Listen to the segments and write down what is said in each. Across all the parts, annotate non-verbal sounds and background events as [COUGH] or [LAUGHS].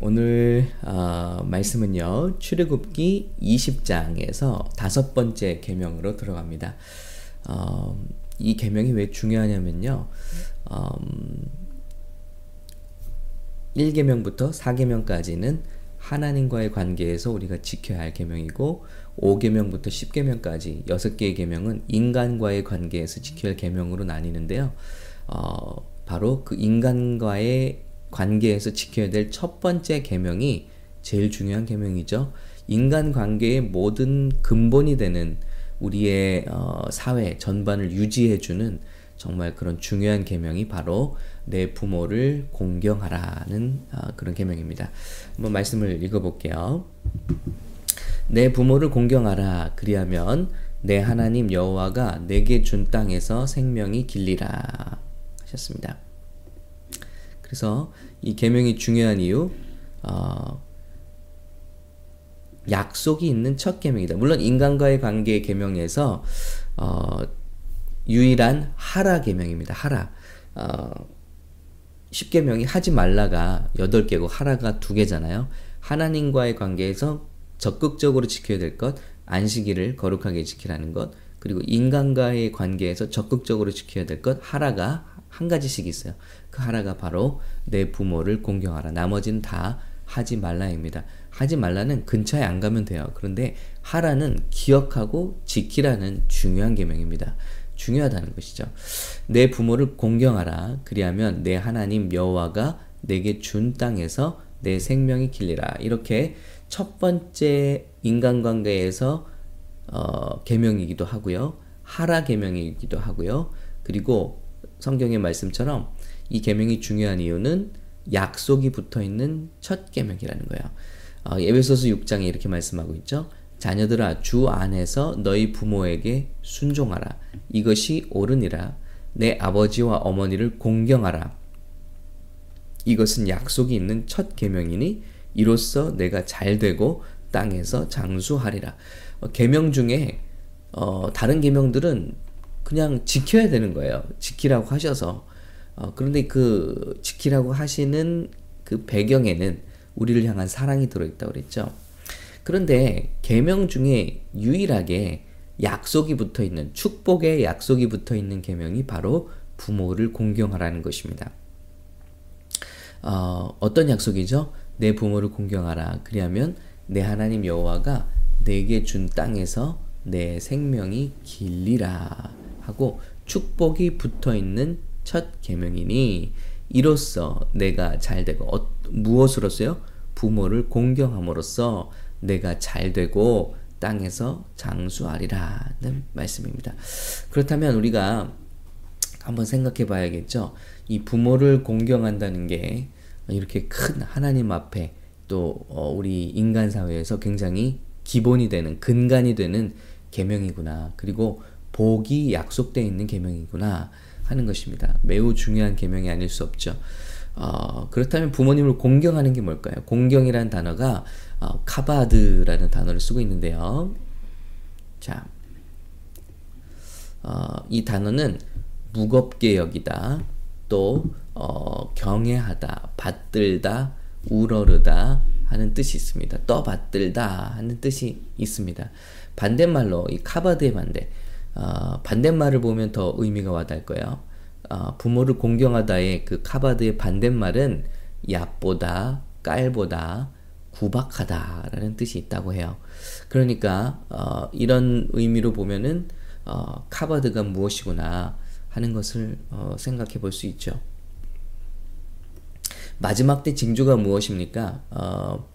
오늘 어, 말씀은요 출애굽기 20장에서 다섯 번째 계명으로 들어갑니다. 어, 이 계명이 왜 중요하냐면요. 음, 1계명부터 4계명까지는 하나님과의 관계에서 우리가 지켜야 할 계명이고 5계명부터 10계명까지 6개의 계명은 인간과의 관계에서 지켜야 할 계명으로 나뉘는데요. 어, 바로 그 인간과의 관계에서 지켜야 될 첫 번째 계명이 제일 중요한 계명이죠. 인간 관계의 모든 근본이 되는 우리의 어, 사회 전반을 유지해주는 정말 그런 중요한 계명이 바로 내 부모를 공경하라는 어, 그런 계명입니다. 한번 말씀을 읽어볼게요. 내 부모를 공경하라 그리하면 내 하나님 여호와가 내게 준 땅에서 생명이 길리라 하셨습니다. 그래서 이 계명이 중요한 이유 어, 약속이 있는 첫 계명이다. 물론 인간과의 관계 계명에서 어, 유일한 하라 계명입니다. 하라. 어, 10계명이 하지 말라가 8개고 하라가 2개잖아요. 하나님과의 관계에서 적극적으로 지켜야 될 것, 안식일을 거룩하게 지키라는 것, 그리고 인간과의 관계에서 적극적으로 지켜야 될 것, 하라가 한 가지씩 있어요. 그 하나가 바로 내 부모를 공경하라. 나머지는 다 하지 말라입니다. 하지 말라는 근처에 안 가면 돼요. 그런데 하라는 기억하고 지키라는 중요한 계명입니다. 중요하다는 것이죠. 내 부모를 공경하라. 그리하면 내 하나님 여호와가 내게 준 땅에서 내 생명이 길리라. 이렇게 첫 번째 인간관계에서 어, 계명이기도 하고요. 하라 계명이기도 하고요. 그리고 성경의 말씀처럼 이 계명이 중요한 이유는 약속이 붙어 있는 첫 계명이라는 거예요. 어, 에베소서 6장에 이렇게 말씀하고 있죠. 자녀들아 주 안에서 너희 부모에게 순종하라. 이것이 옳으니라. 내 아버지와 어머니를 공경하라. 이것은 약속이 있는 첫 계명이니 이로써 내가 잘 되고 땅에서 장수하리라. 어, 계명 중에 어, 다른 계명들은 그냥 지켜야 되는 거예요. 지키라고 하셔서. 어, 그런데 그 지키라고 하시는 그 배경에는 우리를 향한 사랑이 들어있다고 그랬죠. 그런데 계명 중에 유일하게 약속이 붙어 있는 축복의 약속이 붙어 있는 계명이 바로 부모를 공경하라는 것입니다. 어, 어떤 약속이죠? 내 부모를 공경하라. 그리하면 내 하나님 여호와가 내게 준 땅에서 내 생명이 길리라. 하고 축복이 붙어 있는 첫 계명이니 이로써 내가 잘 되고 어, 무엇으로서요? 부모를 공경함으로써 내가 잘 되고 땅에서 장수하리라는 말씀입니다. 그렇다면 우리가 한번 생각해 봐야겠죠. 이 부모를 공경한다는 게 이렇게 큰 하나님 앞에 또 어, 우리 인간 사회에서 굉장히 기본이 되는 근간이 되는 계명이구나. 그리고 복이 약속되어 있는 계명이구나 하는 것입니다. 매우 중요한 계명이 아닐 수 없죠. 어, 그렇다면 부모님을 공경하는 게 뭘까요? 공경이라는 단어가 어, 카바드라는 단어를 쓰고 있는데요. 자, 어, 이 단어는 무겁게 여기다, 또 어, 경외하다, 받들다, 우러르다 하는 뜻이 있습니다. 떠받들다 하는 뜻이 있습니다. 반대말로 이 카바드의 반대, 어, 반대말을 보면 더 의미가 와닿을 거예요. 어, 부모를 공경하다의 그 카바드의 반대말은 얕보다, 깔보다, 구박하다라는 뜻이 있다고 해요. 그러니까 어, 이런 의미로 보면은 어, 카바드가 무엇이구나 하는 것을 어, 생각해 볼 수 있죠. 마지막 때 징조가 무엇입니까? 어,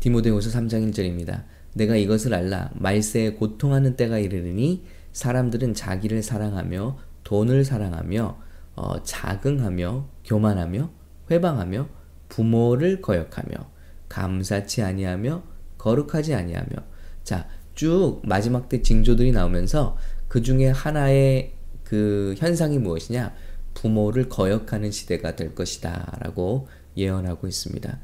디모데후서 3장 1절입니다. 내가 이것을 알라 말세에 고통하는 때가 이르르니 사람들은 자기를 사랑하며 돈을 사랑하며 어, 자긍하며 교만하며 회방하며 부모를 거역하며 감사치 아니하며 거룩하지 아니하며 자 쭉 마지막 때 징조들이 나오면서 그 중에 하나의 그 현상이 무엇이냐 부모를 거역하는 시대가 될 것이다 라고 예언하고 있습니다.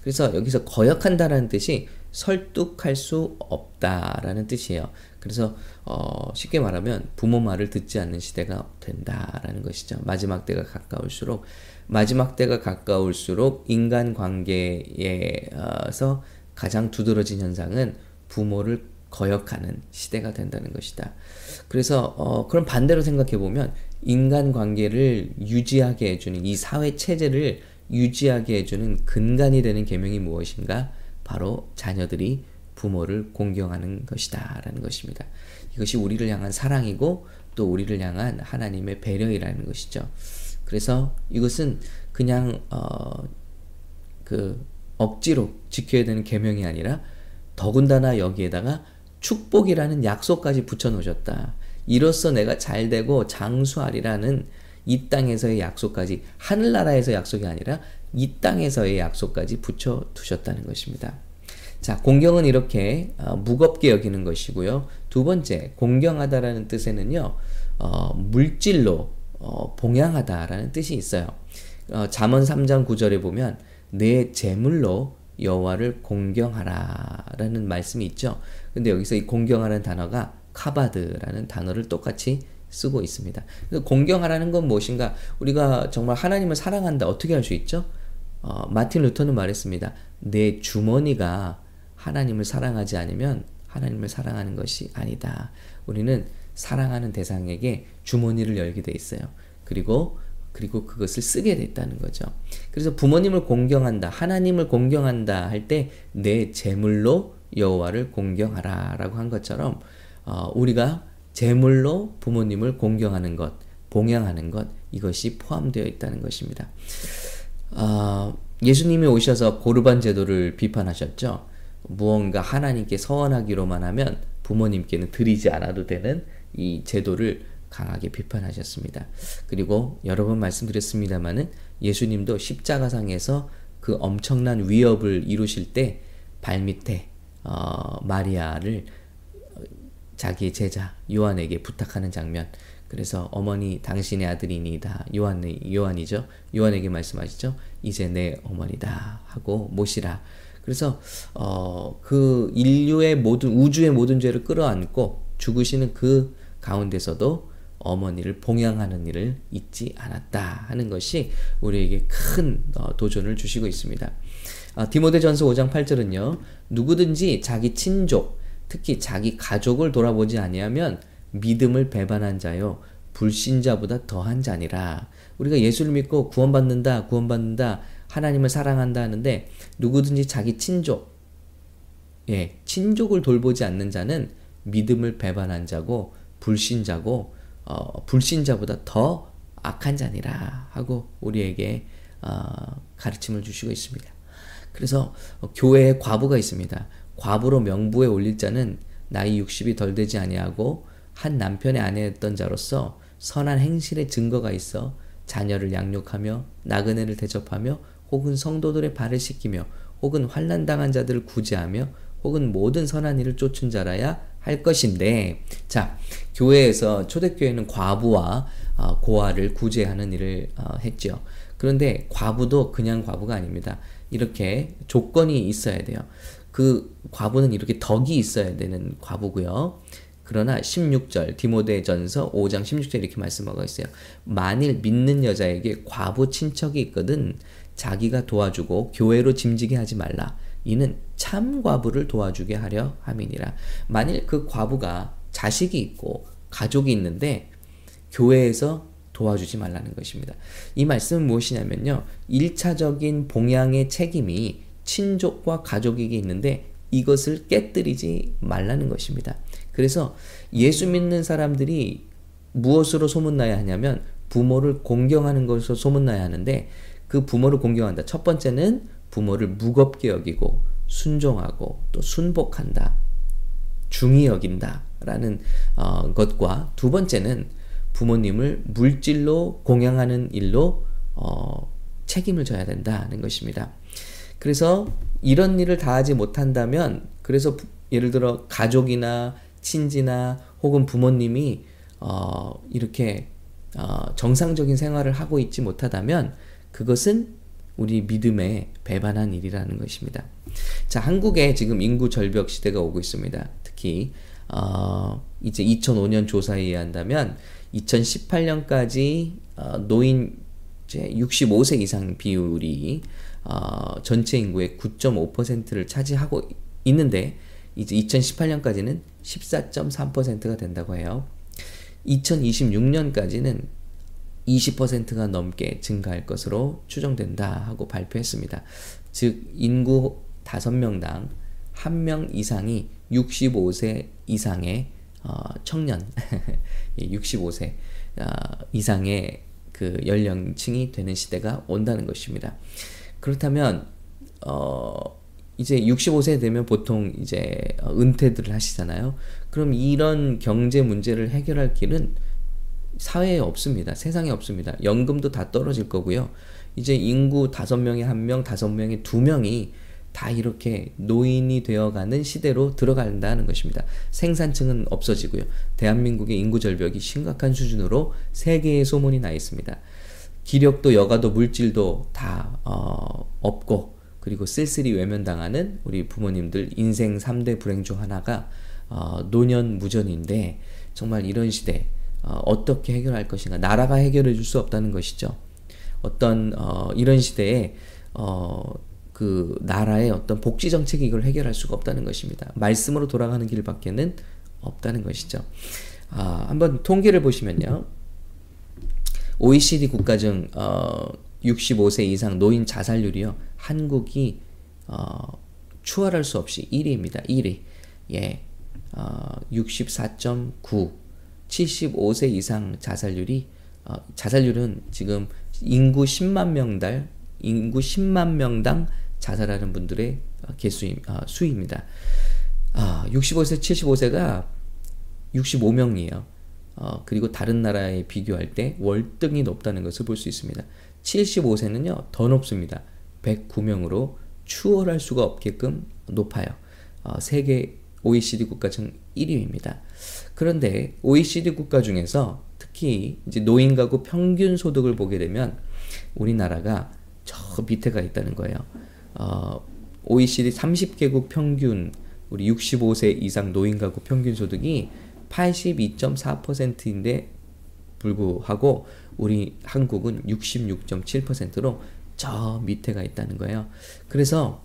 그래서 여기서 거역한다라는 뜻이 설득할 수 없다라는 뜻이에요. 그래서 어, 쉽게 말하면 부모 말을 듣지 않는 시대가 된다라는 것이죠. 마지막 때가 가까울수록 마지막 때가 가까울수록 인간 관계에서 가장 두드러진 현상은 부모를 거역하는 시대가 된다는 것이다. 그래서 어, 그럼 반대로 생각해 보면 인간 관계를 유지하게 해주는 이 사회 체제를 유지하게 해주는 근간이 되는 계명이 무엇인가? 바로 자녀들이 부모를 공경하는 것이다 라는 것입니다. 이것이 우리를 향한 사랑이고 또 우리를 향한 하나님의 배려이라는 것이죠. 그래서 이것은 그냥 어, 그 억지로 지켜야 되는 계명이 아니라 더군다나 여기에다가 축복이라는 약속까지 붙여 놓으셨다. 이로써 내가 잘 되고 장수하리라는 이 땅에서의 약속까지 하늘나라에서 약속이 아니라 이 땅에서의 약속까지 붙여 두셨다는 것입니다. 자, 공경은 이렇게 어, 무겁게 여기는 것이고요. 두 번째, 공경하다라는 뜻에는요, 어, 물질로 어, 봉양하다라는 뜻이 있어요. 어, 잠언 3장 9절에 보면 내 재물로 여호와를 공경하라라는 말씀이 있죠. 근데 여기서 이 공경하라는 단어가 카바드라는 단어를 똑같이 쓰고 있습니다. 공경하라는 건 무엇인가? 우리가 정말 하나님을 사랑한다. 어떻게 할 수 있죠? 어, 마틴 루터는 말했습니다. 내 주머니가 하나님을 사랑하지 않으면 하나님을 사랑하는 것이 아니다. 우리는 사랑하는 대상에게 주머니를 열게 돼 있어요. 그리고 그리고 그것을 쓰게 됐다는 거죠. 그래서 부모님을 공경한다, 하나님을 공경한다 할 때 내 재물로 여호와를 공경하라라고 한 것처럼 어, 우리가 재물로 부모님을 공경하는 것, 봉양하는 것 이것이 포함되어 있다는 것입니다. 어, 예수님이 오셔서 고르반 제도를 비판하셨죠. 무언가 하나님께 서원하기로만 하면 부모님께는 드리지 않아도 되는 이 제도를 강하게 비판하셨습니다. 그리고 여러 번 말씀드렸습니다마는 예수님도 십자가상에서 그 엄청난 위협을 이루실 때 발밑에 어, 마리아를 자기의 제자 요한에게 부탁하는 장면. 그래서 어머니 당신의 아들이니다 요한 요한이죠. 요한에게 말씀하시죠. 이제 내 어머니다 하고 모시라. 그래서 어, 그 인류의 모든 우주의 모든 죄를 끌어안고 죽으시는 그 가운데서도 어머니를 봉양하는 일을 잊지 않았다 하는 것이 우리에게 큰 어, 도전을 주시고 있습니다. 아, 디모데전서 5장 8절은요. 누구든지 자기 친족, 특히 자기 가족을 돌아보지 아니하면 믿음을 배반한 자요 불신자보다 더한 자니라. 우리가 예수를 믿고 구원받는다, 구원받는다, 하나님을 사랑한다 하는데 누구든지 자기 친족, 예, 친족을 돌보지 않는 자는 믿음을 배반한 자고 불신자고 어, 불신자보다 더 악한 자니라 하고 우리에게 어, 가르침을 주시고 있습니다. 그래서 어, 교회에 과부가 있습니다. 과부로 명부에 올릴 자는 나이 60이 덜 되지 아니하고 한 남편의 아내였던 자로서 선한 행실의 증거가 있어 자녀를 양육하며 나그네를 대접하며 혹은 성도들의 발을 씻기며 혹은 환난 당한 자들을 구제하며 혹은 모든 선한 일을 쫓은 자라야 할 것인데 자 교회에서 초대교회는 과부와 어, 고아를 구제하는 일을 어, 했죠. 그런데 과부도 그냥 과부가 아닙니다. 이렇게 조건이 있어야 돼요. 그 과부는 이렇게 덕이 있어야 되는 과부고요. 그러나 16절 디모데전서 5장 16절 이렇게 말씀하고 있어요. 만일 믿는 여자에게 과부 친척이 있거든 자기가 도와주고 교회로 짐지게 하지 말라. 이는 참 과부를 도와주게 하려 함이니라. 만일 그 과부가 자식이 있고 가족이 있는데 교회에서 도와주지 말라는 것입니다. 이 말씀은 무엇이냐면요. 1차적인 봉양의 책임이 친족과 가족에게 있는데 이것을 깨뜨리지 말라는 것입니다. 그래서 예수 믿는 사람들이 무엇으로 소문나야 하냐면 부모를 공경하는 것으로 소문나야 하는데 그 부모를 공경한다. 첫 번째는 부모를 무겁게 여기고 순종하고 또 순복한다. 중히 여긴다. 라는 어, 것과 두 번째는 부모님을 물질로 공양하는 일로 어, 책임을 져야 된다는 것입니다. 그래서 이런 일을 다 하지 못한다면 그래서 예를 들어 가족이나 친지나 혹은 부모님이 어, 이렇게 어, 정상적인 생활을 하고 있지 못하다면 그것은 우리 믿음에 배반한 일이라는 것입니다. 자, 한국에 지금 인구 절벽 시대가 오고 있습니다. 특히 어, 이제 2005년 조사에 의한다면 2018년까지 어, 노인 이제 65세 이상 비율이 어, 전체 인구의 9.5%를 차지하고 있는데 이제 2018년까지는 14.3%가 된다고 해요. 2026년까지는 20%가 넘게 증가할 것으로 추정된다 하고 발표했습니다. 즉 인구 5명당 1명 이상이 65세 이상의 어, 청년 [LAUGHS] 65세 어, 이상의 그 연령층이 되는 시대가 온다는 것입니다. 그렇다면 어 이제 65세 되면 보통 이제 은퇴들을 하시잖아요. 그럼 이런 경제 문제를 해결할 길은 사회에 없습니다. 세상에 없습니다. 연금도 다 떨어질 거고요. 이제 인구 5명에 1명, 5명에 2명이 다 이렇게 노인이 되어가는 시대로 들어간다는 것입니다. 생산층은 없어지고요. 대한민국의 인구 절벽이 심각한 수준으로 세계의 소문이 나 있습니다. 기력도 여가도 물질도 다 어, 없고 그리고 쓸쓸히 외면당하는 우리 부모님들 인생 3대 불행 중 하나가 어, 노년 무전인데 정말 이런 시대 어, 떻게 해결할 것인가 나라가 해결해 줄 수 없다는 것이죠. 어떤 어, 이런 시대에 어, 그 나라의 어떤 복지 정책이 이걸 해결할 수가 없다는 것입니다. 말씀으로 돌아가는 길밖에는 없다는 것이죠. 아, 한번 통계를 보시면요. OECD 국가 중 어, 65세 이상 노인 자살률이요. 한국이 어, 추월할 수 없이 1위입니다. 1위. 예. 어, 64.9. 75세 이상 자살률이 어, 자살률은 지금 인구 10만 명당 인구 10만 명당 자살하는 분들의 어, 개수 어, 수입니다. 아, 65세, 75세가 65명이에요. 어, 그리고 다른 나라에 비교할 때 월등히 높다는 것을 볼 수 있습니다. 75세는요, 더 높습니다. 109명으로 추월할 수가 없게끔 높아요. 어, 세계 OECD 국가 중 1위입니다. 그런데 OECD 국가 중에서 특히 이제 노인 가구 평균 소득을 보게 되면 우리나라가 저 밑에가 있다는 거예요. 어, OECD 30개국 평균 우리 65세 이상 노인 가구 평균 소득이 82.4%인데 불구하고 우리 한국은 66.7%로 저 밑에가 있다는 거예요. 그래서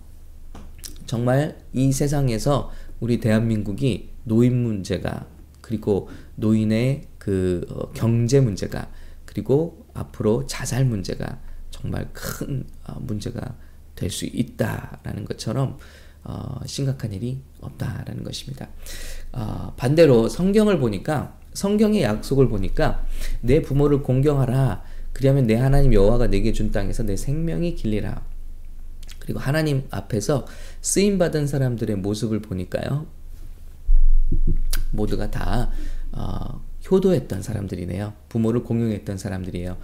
정말 이 세상에서 우리 대한민국이 노인 문제가 그리고 노인의 그 어, 경제 문제가 그리고 앞으로 자살 문제가 정말 큰 어, 문제가 될 수 있다라는 것처럼 어, 심각한 일이 없다라는 것입니다. 어, 반대로 성경을 보니까 성경의 약속을 보니까 내 부모를 공경하라. 그리하면 내 하나님 여호와가 내게 준 땅에서 내 생명이 길리라. 그리고 하나님 앞에서 쓰임 받은 사람들의 모습을 보니까요. 모두가 다 어, 효도했던 사람들이네요. 부모를 공경했던 사람들이에요.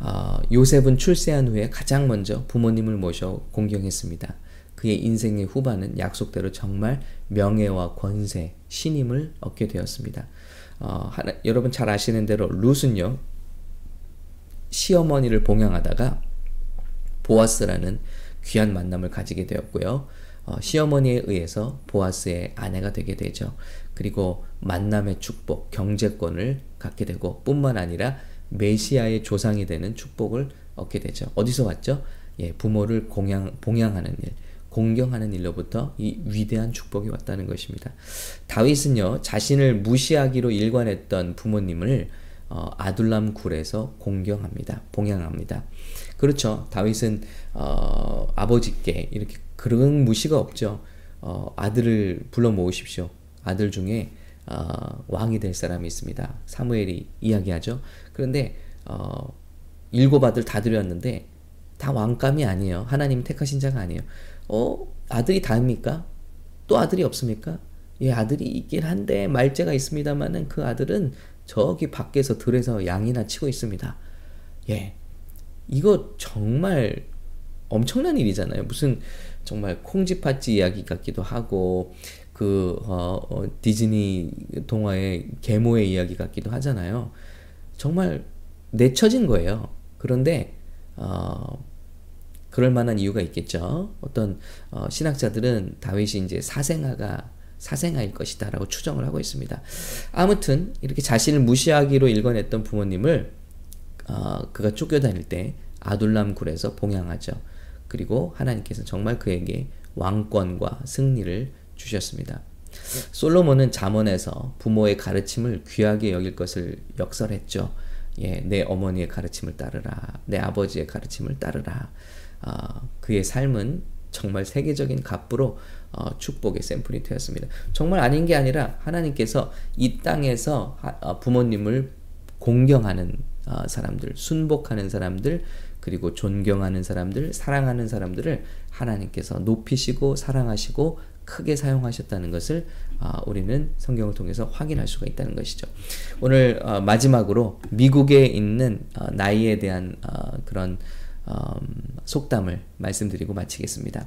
어, 요셉은 출세한 후에 가장 먼저 부모님을 모셔 공경했습니다. 그의 인생의 후반은 약속대로 정말 명예와 권세, 신임을 얻게 되었습니다. 어, 하나, 여러분 잘 아시는 대로 룻은요 시어머니를 봉양하다가 보아스라는 귀한 만남을 가지게 되었고요. 어, 시어머니에 의해서 보아스의 아내가 되게 되죠. 그리고 만남의 축복, 경제권을 갖게 되고 뿐만 아니라 메시아의 조상이 되는 축복을 얻게 되죠. 어디서 왔죠? 예, 부모를 공양, 봉양하는 일, 공경하는 일로부터 이 위대한 축복이 왔다는 것입니다. 다윗은요, 자신을 무시하기로 일관했던 부모님을 어, 아둘람 굴에서 공경합니다. 봉양합니다. 그렇죠. 다윗은 어, 아버지께 이렇게 그런 무시가 없죠. 어, 아들을 불러 모으십시오. 아들 중에 어, 왕이 될 사람이 있습니다. 사무엘이 이야기하죠. 그런데 어, 일곱 아들 다 드렸는데 다 왕감이 아니에요. 하나님 택하신 자가 아니에요. 어 아들이 다입니까? 또 아들이 없습니까? 예 아들이 있긴 한데 말째가 있습니다만은 그 아들은 저기 밖에서 들에서 양이나 치고 있습니다. 예 이거 정말 엄청난 일이잖아요. 무슨 정말 콩쥐팥쥐 이야기 같기도 하고 그 어, 어, 디즈니 동화의 계모의 이야기 같기도 하잖아요. 정말 내쳐진 거예요. 그런데 어, 그럴 만한 이유가 있겠죠. 어떤 어, 신학자들은 다윗이 이제 사생아가 사생아일 것이다 라고 추정을 하고 있습니다. 아무튼 이렇게 자신을 무시하기로 일궈냈던 부모님을 어, 그가 쫓겨다닐 때 아둘람 굴에서 봉양하죠. 그리고 하나님께서 정말 그에게 왕권과 승리를 주셨습니다. 솔로몬은 잠언에서 부모의 가르침을 귀하게 여길 것을 역설했죠. 예, 내 어머니의 가르침을 따르라. 내 아버지의 가르침을 따르라. 어, 그의 삶은 정말 세계적인 갑부로 어, 축복의 샘플이 되었습니다. 정말 아닌 게 아니라 하나님께서 이 땅에서 하, 어, 부모님을 공경하는 어, 사람들, 순복하는 사람들, 그리고 존경하는 사람들, 사랑하는 사람들을 하나님께서 높이시고 사랑하시고 크게 사용하셨다는 것을 어, 우리는 성경을 통해서 확인할 수가 있다는 것이죠. 오늘 어, 마지막으로 미국에 있는 어, 나이에 대한 어, 그런 음, 속담을 말씀드리고 마치겠습니다.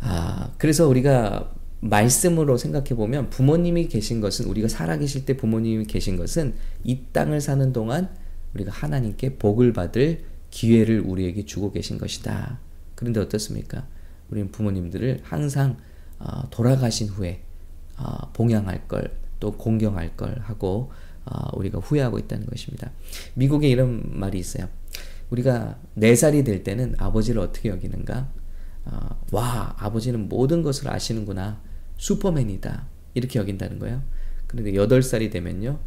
아, 그래서 우리가 말씀으로 생각해 보면 부모님이 계신 것은 우리가 살아 계실 때 부모님이 계신 것은 이 땅을 사는 동안 우리가 하나님께 복을 받을 기회를 우리에게 주고 계신 것이다. 그런데 어떻습니까? 우리는 부모님들을 항상 어, 돌아가신 후에 어, 봉양할 걸, 또 공경할 걸 하고 어, 우리가 후회하고 있다는 것입니다. 미국에 이런 말이 있어요. 우리가 4살이 될 때는 아버지를 어떻게 여기는가? 어, 와, 아버지는 모든 것을 아시는구나. 슈퍼맨이다. 이렇게 여긴다는 거예요. 그런데 8살이 되면요.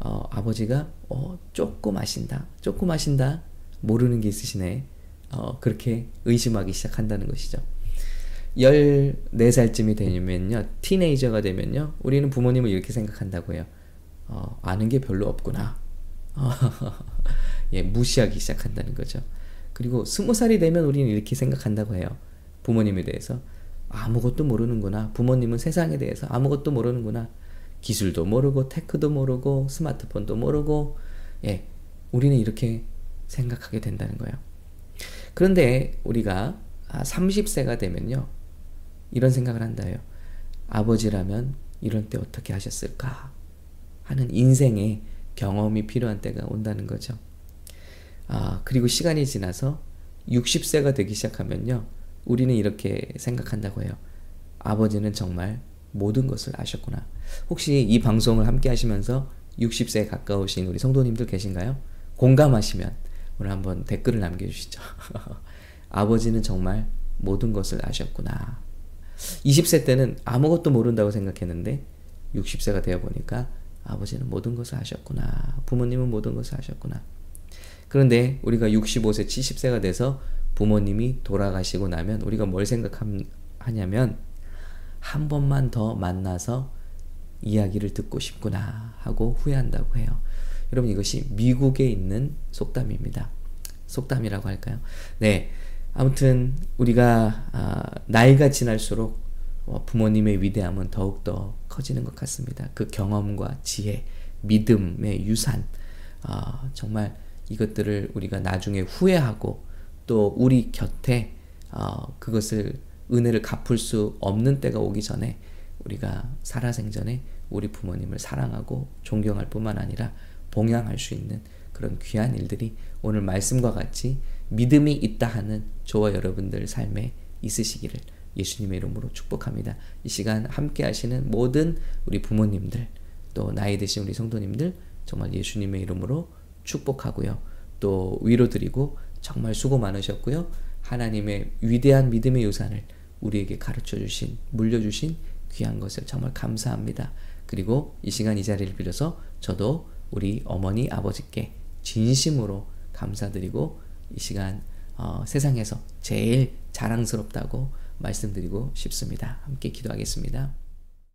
어, 아버지가 어, 조금 아신다. 조금 아신다. 모르는 게 있으시네. 어, 그렇게 의심하기 시작한다는 것이죠. 14살쯤이 되면요. 티네이저가 되면요. 우리는 부모님을 이렇게 생각한다고 해요. 어, 아는 게 별로 없구나. [LAUGHS] 예, 무시하기 시작한다는 거죠. 그리고 20살이 되면 우리는 이렇게 생각한다고 해요. 부모님에 대해서. 아무것도 모르는구나. 부모님은 세상에 대해서 아무것도 모르는구나. 기술도 모르고, 테크도 모르고, 스마트폰도 모르고, 예, 우리는 이렇게 생각하게 된다는 거예요. 그런데 우리가 30세가 아, 되면요. 이런 생각을 한다요. 아버지라면 이런 때 어떻게 하셨을까? 하는 인생의 경험이 필요한 때가 온다는 거죠. 아, 그리고 시간이 지나서 60세가 되기 시작하면요. 우리는 이렇게 생각한다고 해요. 아버지는 정말 모든 것을 아셨구나. 혹시 이 방송을 함께 하시면서 60세에 가까우신 우리 성도님들 계신가요? 공감하시면 오늘 한번 댓글을 남겨주시죠. [LAUGHS] 아버지는 정말 모든 것을 아셨구나. 20세 때는 아무것도 모른다고 생각했는데 60세가 되어 보니까 아버지는 모든 것을 아셨구나. 부모님은 모든 것을 아셨구나. 그런데 우리가 65세, 70세가 돼서 부모님이 돌아가시고 나면 우리가 뭘 생각하냐면 한 번만 더 만나서 이야기를 듣고 싶구나 하고 후회한다고 해요. 여러분 이것이 미국에 있는 속담입니다. 속담이라고 할까요? 네. 아무튼 우리가 아, 나이가 지날수록 어, 부모님의 위대함은 더욱더 커지는 것 같습니다. 그 경험과 지혜, 믿음의 유산, 어, 정말 이것들을 우리가 나중에 후회하고 또 우리 곁에 어, 그것을 은혜를 갚을 수 없는 때가 오기 전에 우리가 살아생전에 우리 부모님을 사랑하고 존경할 뿐만 아니라 봉양할 수 있는 그런 귀한 일들이 오늘 말씀과 같이 믿음이 있다 하는 저와 여러분들 삶에 있으시기를 예수님의 이름으로 축복합니다. 이 시간 함께 하시는 모든 우리 부모님들 또 나이 드신 우리 성도님들 정말 예수님의 이름으로 축복하고요. 또 위로 드리고 정말 수고 많으셨고요. 하나님의 위대한 믿음의 유산을 우리에게 가르쳐 주신 물려주신 귀한 것을 정말 감사합니다. 그리고 이 시간 이 자리를 빌어서 저도 우리 어머니 아버지께 진심으로 감사드리고 이 시간 어, 세상에서 제일 자랑스럽다고 말씀드리고 싶습니다. 함께 기도하겠습니다.